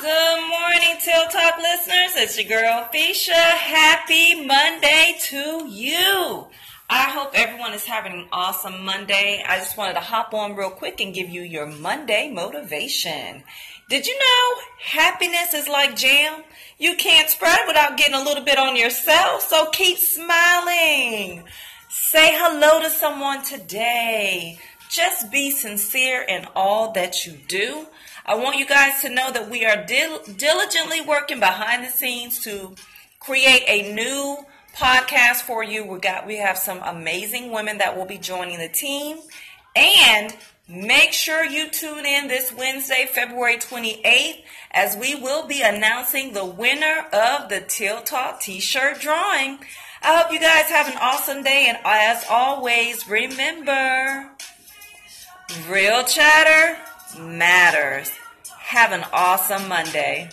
Till Talk listeners. It's your girl, Fisha. Happy Monday to you. I hope everyone is having an awesome Monday. I just wanted to hop on real quick and give you your Monday motivation. Did you know happiness is like jam? You can't spread without getting a little bit on yourself, so keep smiling. Say hello to someone today. Just be sincere in all that you do. I want you guys to know that we are dil- diligently working behind the scenes to create a new podcast for you. We got we have some amazing women that will be joining the team and make sure you tune in this Wednesday, February 28th as we will be announcing the winner of the Till Talk t-shirt drawing. I hope you guys have an awesome day and as always, remember real chatter matters. Have an awesome Monday.